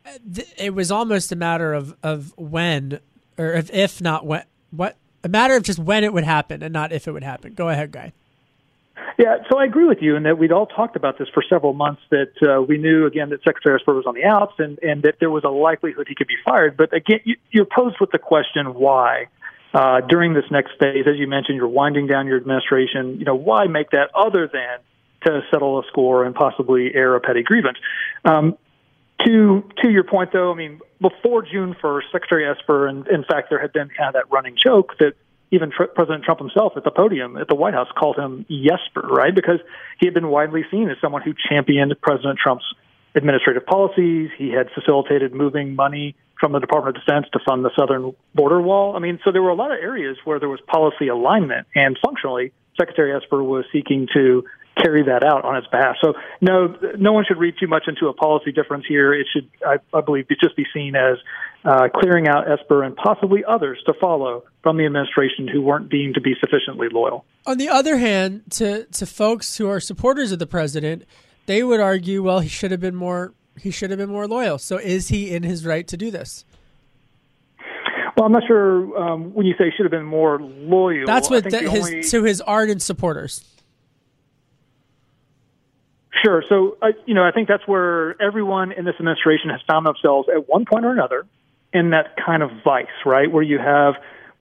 uh, th- it was almost a matter of of when or if, if not when what a matter of just when it would happen and not if it would happen. Go ahead, guy. Yeah, so I agree with you in that we'd all talked about this for several months. That uh, we knew again that Secretary Esper was on the outs, and and that there was a likelihood he could be fired. But again, you, you're posed with the question why. Uh, during this next phase, as you mentioned, you're winding down your administration. You know, why make that other than to settle a score and possibly air a petty grievance? Um, to to your point, though, I mean, before June 1st, Secretary Esper, and in fact, there had been kind of that running joke that even tr- President Trump himself at the podium at the White House called him Yesper, right? Because he had been widely seen as someone who championed President Trump's administrative policies. He had facilitated moving money from the Department of Defense to fund the southern border wall. I mean, so there were a lot of areas where there was policy alignment, and functionally, Secretary Esper was seeking to carry that out on its behalf. So no, no one should read too much into a policy difference here. It should, I, I believe, just be seen as uh, clearing out Esper and possibly others to follow from the administration who weren't deemed to be sufficiently loyal. On the other hand, to to folks who are supporters of the president, they would argue, well, he should have been more he should have been more loyal. So is he in his right to do this? Well, I'm not sure um, when you say should have been more loyal. That's what the, his only... to his ardent supporters. Sure. So, uh, you know, I think that's where everyone in this administration has found themselves at one point or another in that kind of vice, right? Where you have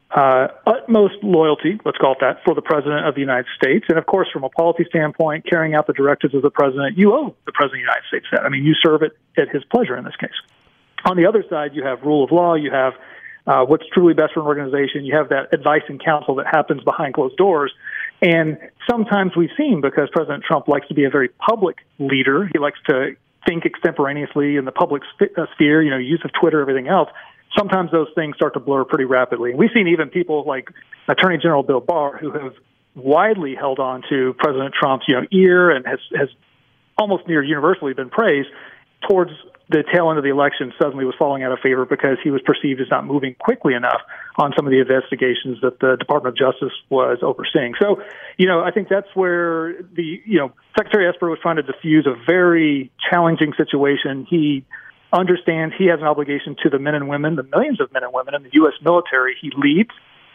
uh, utmost loyalty, let's call it that, for the President of the United States. And of course, from a policy standpoint, carrying out the directives of the President, you owe the President of the United States that. I mean, you serve it at his pleasure in this case. On the other side, you have rule of law, you have uh, what's truly best for an organization, you have that advice and counsel that happens behind closed doors. And sometimes we've seen, because President Trump likes to be a very public leader, he likes to think extemporaneously in the public uh, sphere, you know, use of Twitter, everything else sometimes those things start to blur pretty rapidly. And we've seen even people like Attorney General Bill Barr who have widely held on to President Trump's you know ear and has has almost near universally been praised towards the tail end of the election suddenly was falling out of favor because he was perceived as not moving quickly enough on some of the investigations that the Department of Justice was overseeing. So, you know, I think that's where the, you know, Secretary Esper was trying to diffuse a very challenging situation. He understands he has an obligation to the men and women, the millions of men and women in the U.S. military he leads,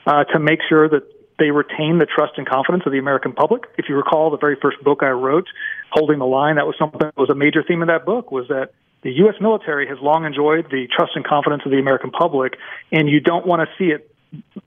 uh, to make sure that they retain the trust and confidence of the American public. If you recall, the very first book I wrote, Holding the Line, that was something that was a major theme of that book, was that the U.S. military has long enjoyed the trust and confidence of the American public, and you don't want to see it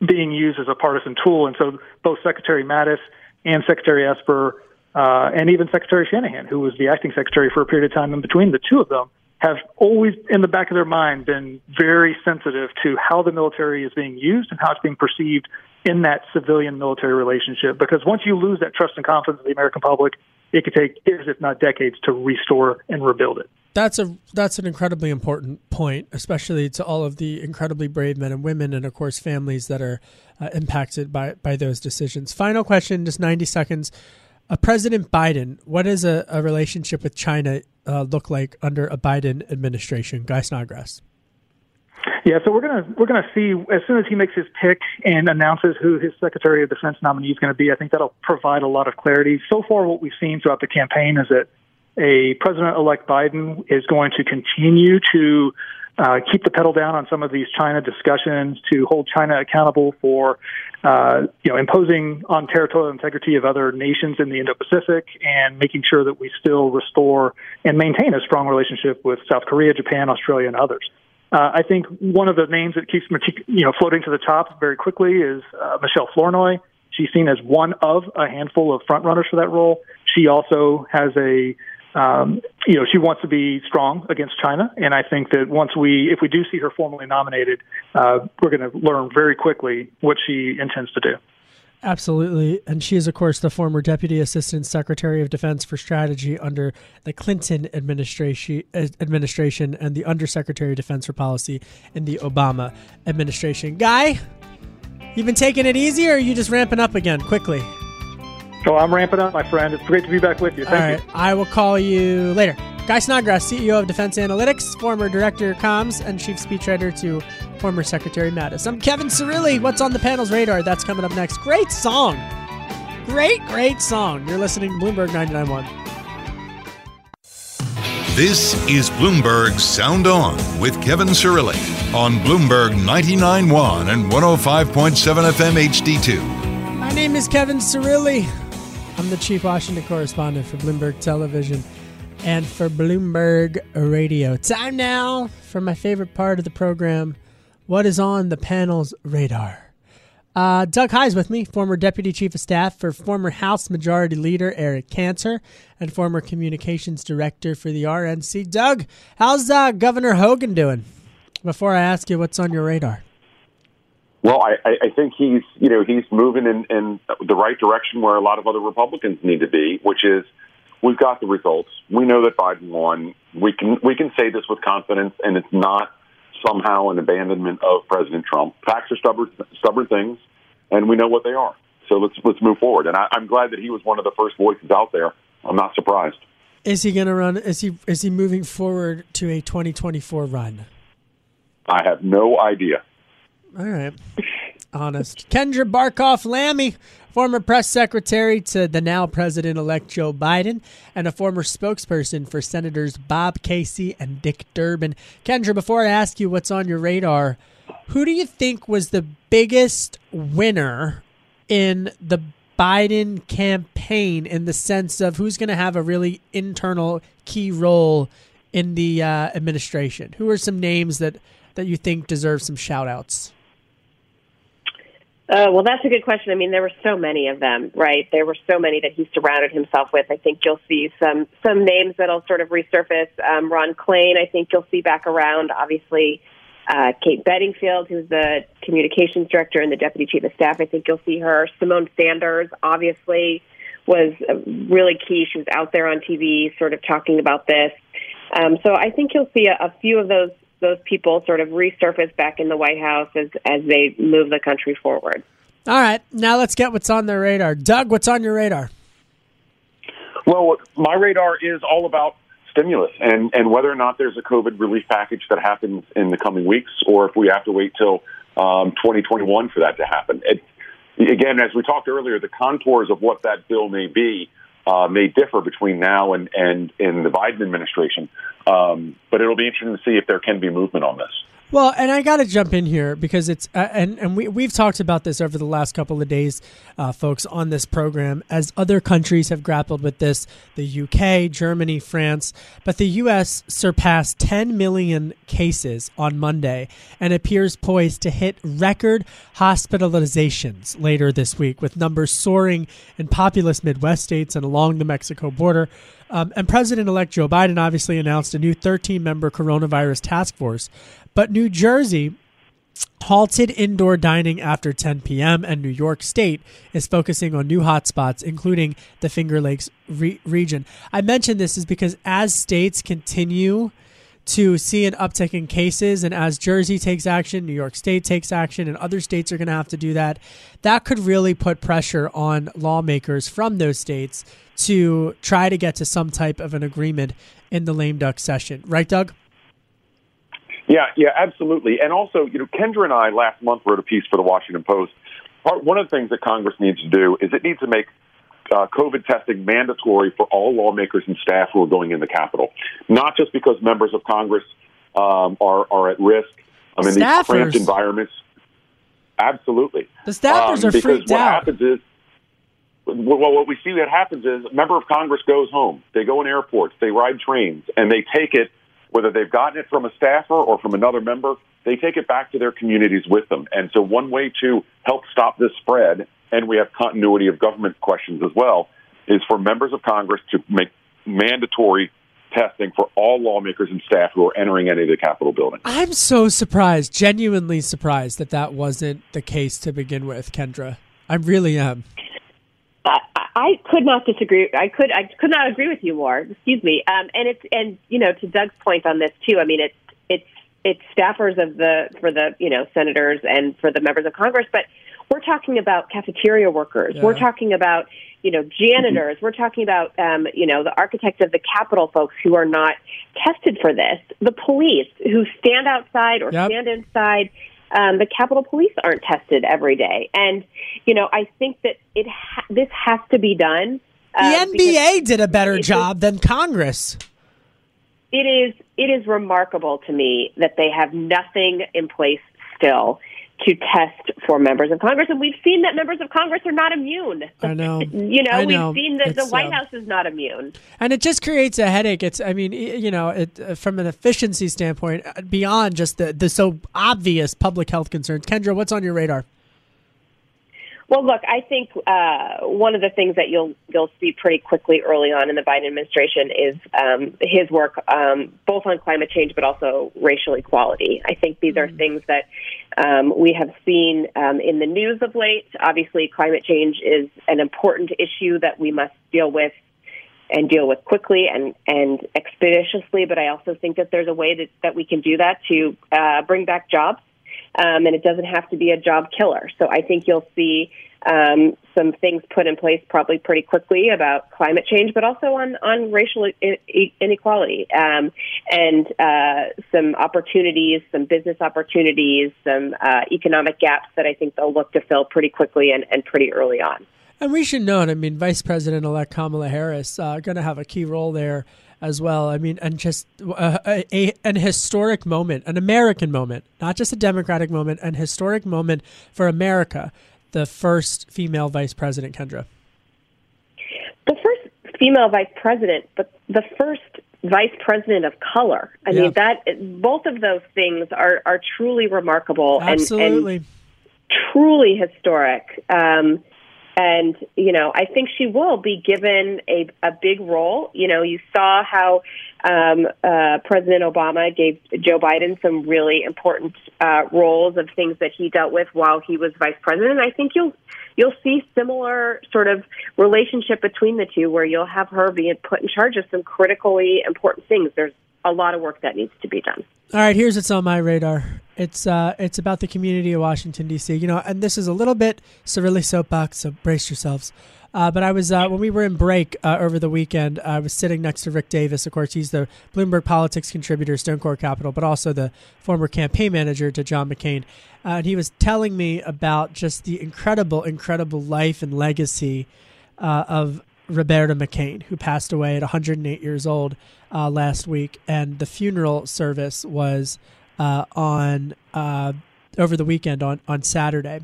being used as a partisan tool. And so both Secretary Mattis and Secretary Esper, uh, and even Secretary Shanahan, who was the acting secretary for a period of time in between the two of them, have always in the back of their mind been very sensitive to how the military is being used and how it's being perceived in that civilian military relationship. Because once you lose that trust and confidence of the American public, it could take years, if not decades, to restore and rebuild it. That's a that's an incredibly important point, especially to all of the incredibly brave men and women, and of course families that are uh, impacted by by those decisions. Final question, just ninety seconds. Uh, President Biden, what does a, a relationship with China uh, look like under a Biden administration? Guy Snodgrass. Yeah, so we're gonna we're gonna see as soon as he makes his pick and announces who his Secretary of Defense nominee is going to be. I think that'll provide a lot of clarity. So far, what we've seen throughout the campaign is that a President-elect Biden is going to continue to uh, keep the pedal down on some of these China discussions, to hold China accountable for, uh, you know, imposing on territorial integrity of other nations in the Indo-Pacific, and making sure that we still restore and maintain a strong relationship with South Korea, Japan, Australia, and others. Uh, I think one of the names that keeps you know floating to the top very quickly is uh, Michelle Flournoy. She's seen as one of a handful of frontrunners for that role. She also has a um, you know, she wants to be strong against China, and I think that once we, if we do see her formally nominated, uh, we're going to learn very quickly what she intends to do. Absolutely. And she is, of course, the former Deputy Assistant Secretary of Defense for Strategy under the Clinton administration, administration and the Undersecretary of Defense for Policy in the Obama administration. Guy, you've been taking it easy, or are you just ramping up again quickly? So I'm ramping up, my friend. It's great to be back with you. Thank All right. you. I will call you later. Guy Snodgrass, CEO of Defense Analytics, former Director of Comms, and Chief Speechwriter to former Secretary Mattis. I'm Kevin Cirilli. What's on the panel's radar? That's coming up next. Great song. Great, great song. You're listening to Bloomberg 99.1. This is Bloomberg Sound On with Kevin Cirilli on Bloomberg 99.1 and 105.7 FM HD2. My name is Kevin Cirilli. I'm the chief Washington correspondent for Bloomberg Television and for Bloomberg Radio. Time now for my favorite part of the program what is on the panel's radar? Uh, Doug Heye's with me, former Deputy Chief of Staff for former House Majority Leader Eric Cantor and former Communications Director for the RNC. Doug, how's uh, Governor Hogan doing? Before I ask you what's on your radar. Well, I, I think he's you know he's moving in, in the right direction where a lot of other Republicans need to be, which is we've got the results. We know that Biden won. We can we can say this with confidence, and it's not somehow an abandonment of President Trump. Facts are stubborn stubborn things, and we know what they are. So let's let's move forward. And I, I'm glad that he was one of the first voices out there. I'm not surprised. Is he going to run? Is he is he moving forward to a 2024 run? I have no idea. All right, honest. Kendra Barkoff Lamy, former press secretary to the now president-elect Joe Biden, and a former spokesperson for Senators Bob Casey and Dick Durbin. Kendra, before I ask you what's on your radar, who do you think was the biggest winner in the Biden campaign in the sense of who's going to have a really internal key role in the uh, administration? Who are some names that, that you think deserve some shout outs? Uh, well, that's a good question. I mean, there were so many of them, right? There were so many that he surrounded himself with. I think you'll see some some names that'll sort of resurface. Um, Ron Klain, I think you'll see back around. Obviously, uh, Kate Bedingfield, who's the communications director and the deputy chief of staff. I think you'll see her. Symone Sanders, obviously, was really key. She was out there on TV, sort of talking about this. Um, so I think you'll see a, a few of those those people sort of resurface back in the White House as as they move the country forward. All right, now let's get what's on their radar. Doug, what's on your radar? Well, my radar is all about stimulus and, and whether or not there's a COVID relief package that happens in the coming weeks or if we have to wait till um, 2021 for that to happen. It, again, as we talked earlier, the contours of what that bill may be uh, may differ between now and, and in the Biden administration. Um, but it'll be interesting to see if there can be movement on this. Well, and I got to jump in here because it's uh, and and we we've talked about this over the last couple of days, uh, folks, on this program as other countries have grappled with this. The UK, Germany, France, but the U.S. surpassed 10 million cases on Monday and appears poised to hit record hospitalizations later this week, with numbers soaring in populous Midwest states and along the Mexico border. Um, and President elect Joe Biden obviously announced a new 13 member coronavirus task force. But New Jersey halted indoor dining after 10 p.m., and New York State is focusing on new hotspots, including the Finger Lakes re- region. I mention this is because as states continue to see an uptick in cases, and as Jersey takes action, New York State takes action, and other states are going to have to do that, that could really put pressure on lawmakers from those states to try to get to some type of an agreement in the lame duck session. Right, Doug? Yeah, yeah, absolutely. And also, you know, Kendra and I last month wrote a piece for the Washington Post. Part, one of the things that Congress needs to do is it needs to make uh, COVID testing mandatory for all lawmakers and staff who are going in the Capitol, not just because members of Congress um, are are at risk um, in Staffers. these cramped environments. Absolutely, the staffers um, are because freaked what out. happens is. Well, what we see that happens is a member of Congress goes home. They go in airports, they ride trains, and they take it whether they've gotten it from a staffer or from another member, they take it back to their communities with them. And so, one way to help stop this spread, and we have continuity of government questions as well, is for members of Congress to make mandatory testing for all lawmakers and staff who are entering any of the Capitol building. I'm so surprised, genuinely surprised that that wasn't the case to begin with, Kendra. I really am. I, I could not disagree. I could I could not agree with you more. Excuse me. Um, and it's and you know to Doug's point on this too. I mean it's it's it's staffers of the for the you know senators and for the members of Congress, but we're talking about cafeteria workers. Yeah. We're talking about you know janitors. We're talking about um, you know the architects of the Capitol folks who are not tested for this. The police who stand outside or Yep. stand inside. Um, the Capitol Police aren't tested every day, and you know I think that it ha- this has to be done. The uh, NBA did a better job than Congress. it is it is remarkable to me that they have nothing in place still to test for members of Congress, and we've seen that members of Congress are not immune. I know. You know, I know. we've seen that the White um, House is not immune. And it just creates a headache. It's, I mean, you know, it, uh, from an efficiency standpoint, uh, beyond just the, the so obvious public health concerns. Kendra, what's on your radar? Well, look, I think uh, one of the things that you'll you'll see pretty quickly early on in the Biden administration is um, his work um, both on climate change but also racial equality. I think these are things that um, we have seen um, in the news of late. Obviously, climate change is an important issue that we must deal with and deal with quickly and, and expeditiously. But I also think that there's a way that, that we can do that to uh, bring back jobs um, and it doesn't have to be a job killer. So I think you'll see um, some things put in place probably pretty quickly about climate change, but also on on racial inequality um, and uh, some opportunities, some business opportunities, some uh, economic gaps that I think they'll look to fill pretty quickly and, and pretty early on. And we should note, I mean, Vice President elect Kamala Harris uh, going to have a key role there as well. I mean, and just uh, a, a, an historic moment, an American moment, not just a Democratic moment, an historic moment for America the first female vice president, Kendra? The first female vice president, but the first vice president of color. I yeah. mean, that both of those things are are truly remarkable Absolutely. and, and truly historic. Um, and you know, I think she will be given a a big role. You know, you saw how um, uh, President Obama gave Joe Biden some really important uh, roles of things that he dealt with while he was vice president. I think you'll you'll see similar sort of relationship between the two, where you'll have her being put in charge of some critically important things. There's a lot of work that needs to be done. All right, here's what's on my radar. It's uh, it's about the community of Washington D.C. You know, and this is a little bit Cirilli soapbox, so brace yourselves. Uh, but I was uh, when we were in break uh, over the weekend. I was sitting next to Rick Davis. Of course, he's the Bloomberg politics contributor, Stone Court Capital, but also the former campaign manager to John McCain. Uh, and he was telling me about just the incredible, incredible life and legacy uh, of Roberta McCain, who passed away at 108 years old uh, last week. And the funeral service was on over the weekend on on Saturday.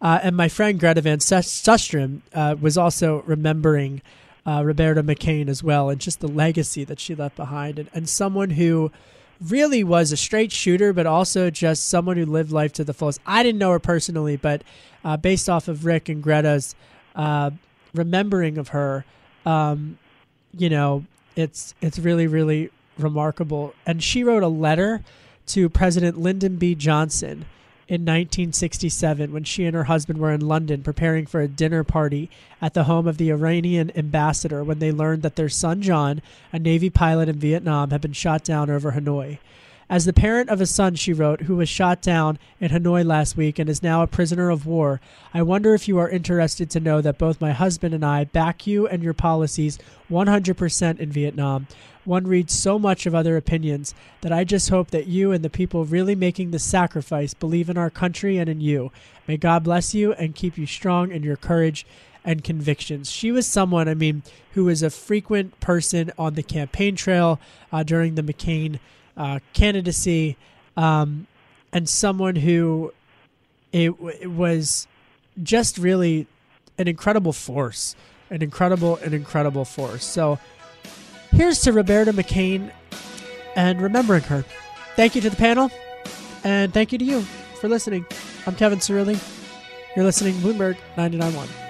Uh, and my friend Greta Van Susteren uh, was also remembering uh, Roberta McCain as well, and just the legacy that she left behind, and, and someone who really was a straight shooter, but also just someone who lived life to the fullest. I didn't know her personally, but uh, based off of Rick and Greta's uh, remembering of her, um, you know, it's it's really really remarkable. And she wrote a letter to President Lyndon B. Johnson in 1967 when she and her husband were in London preparing for a dinner party at the home of the Iranian ambassador when they learned that their son John, a Navy pilot in Vietnam, had been shot down over Hanoi. As the parent of a son, she wrote, who was shot down in Hanoi last week and is now a prisoner of war, I wonder if you are interested to know that both my husband and I back you and your policies 100% in Vietnam. One reads so much of other opinions that I just hope that you and the people really making the sacrifice believe in our country and in you. May God bless you and keep you strong in your courage and convictions. She was someone, I mean, who was a frequent person on the campaign trail uh, during the McCain uh, candidacy, um, and someone who it, it, was just really an incredible force, an incredible, an incredible force. So here's to Roberta McCain and remembering her. Thank you to the panel, and thank you to you for listening. I'm Kevin Cirilli. You're listening Bloomberg 99.1.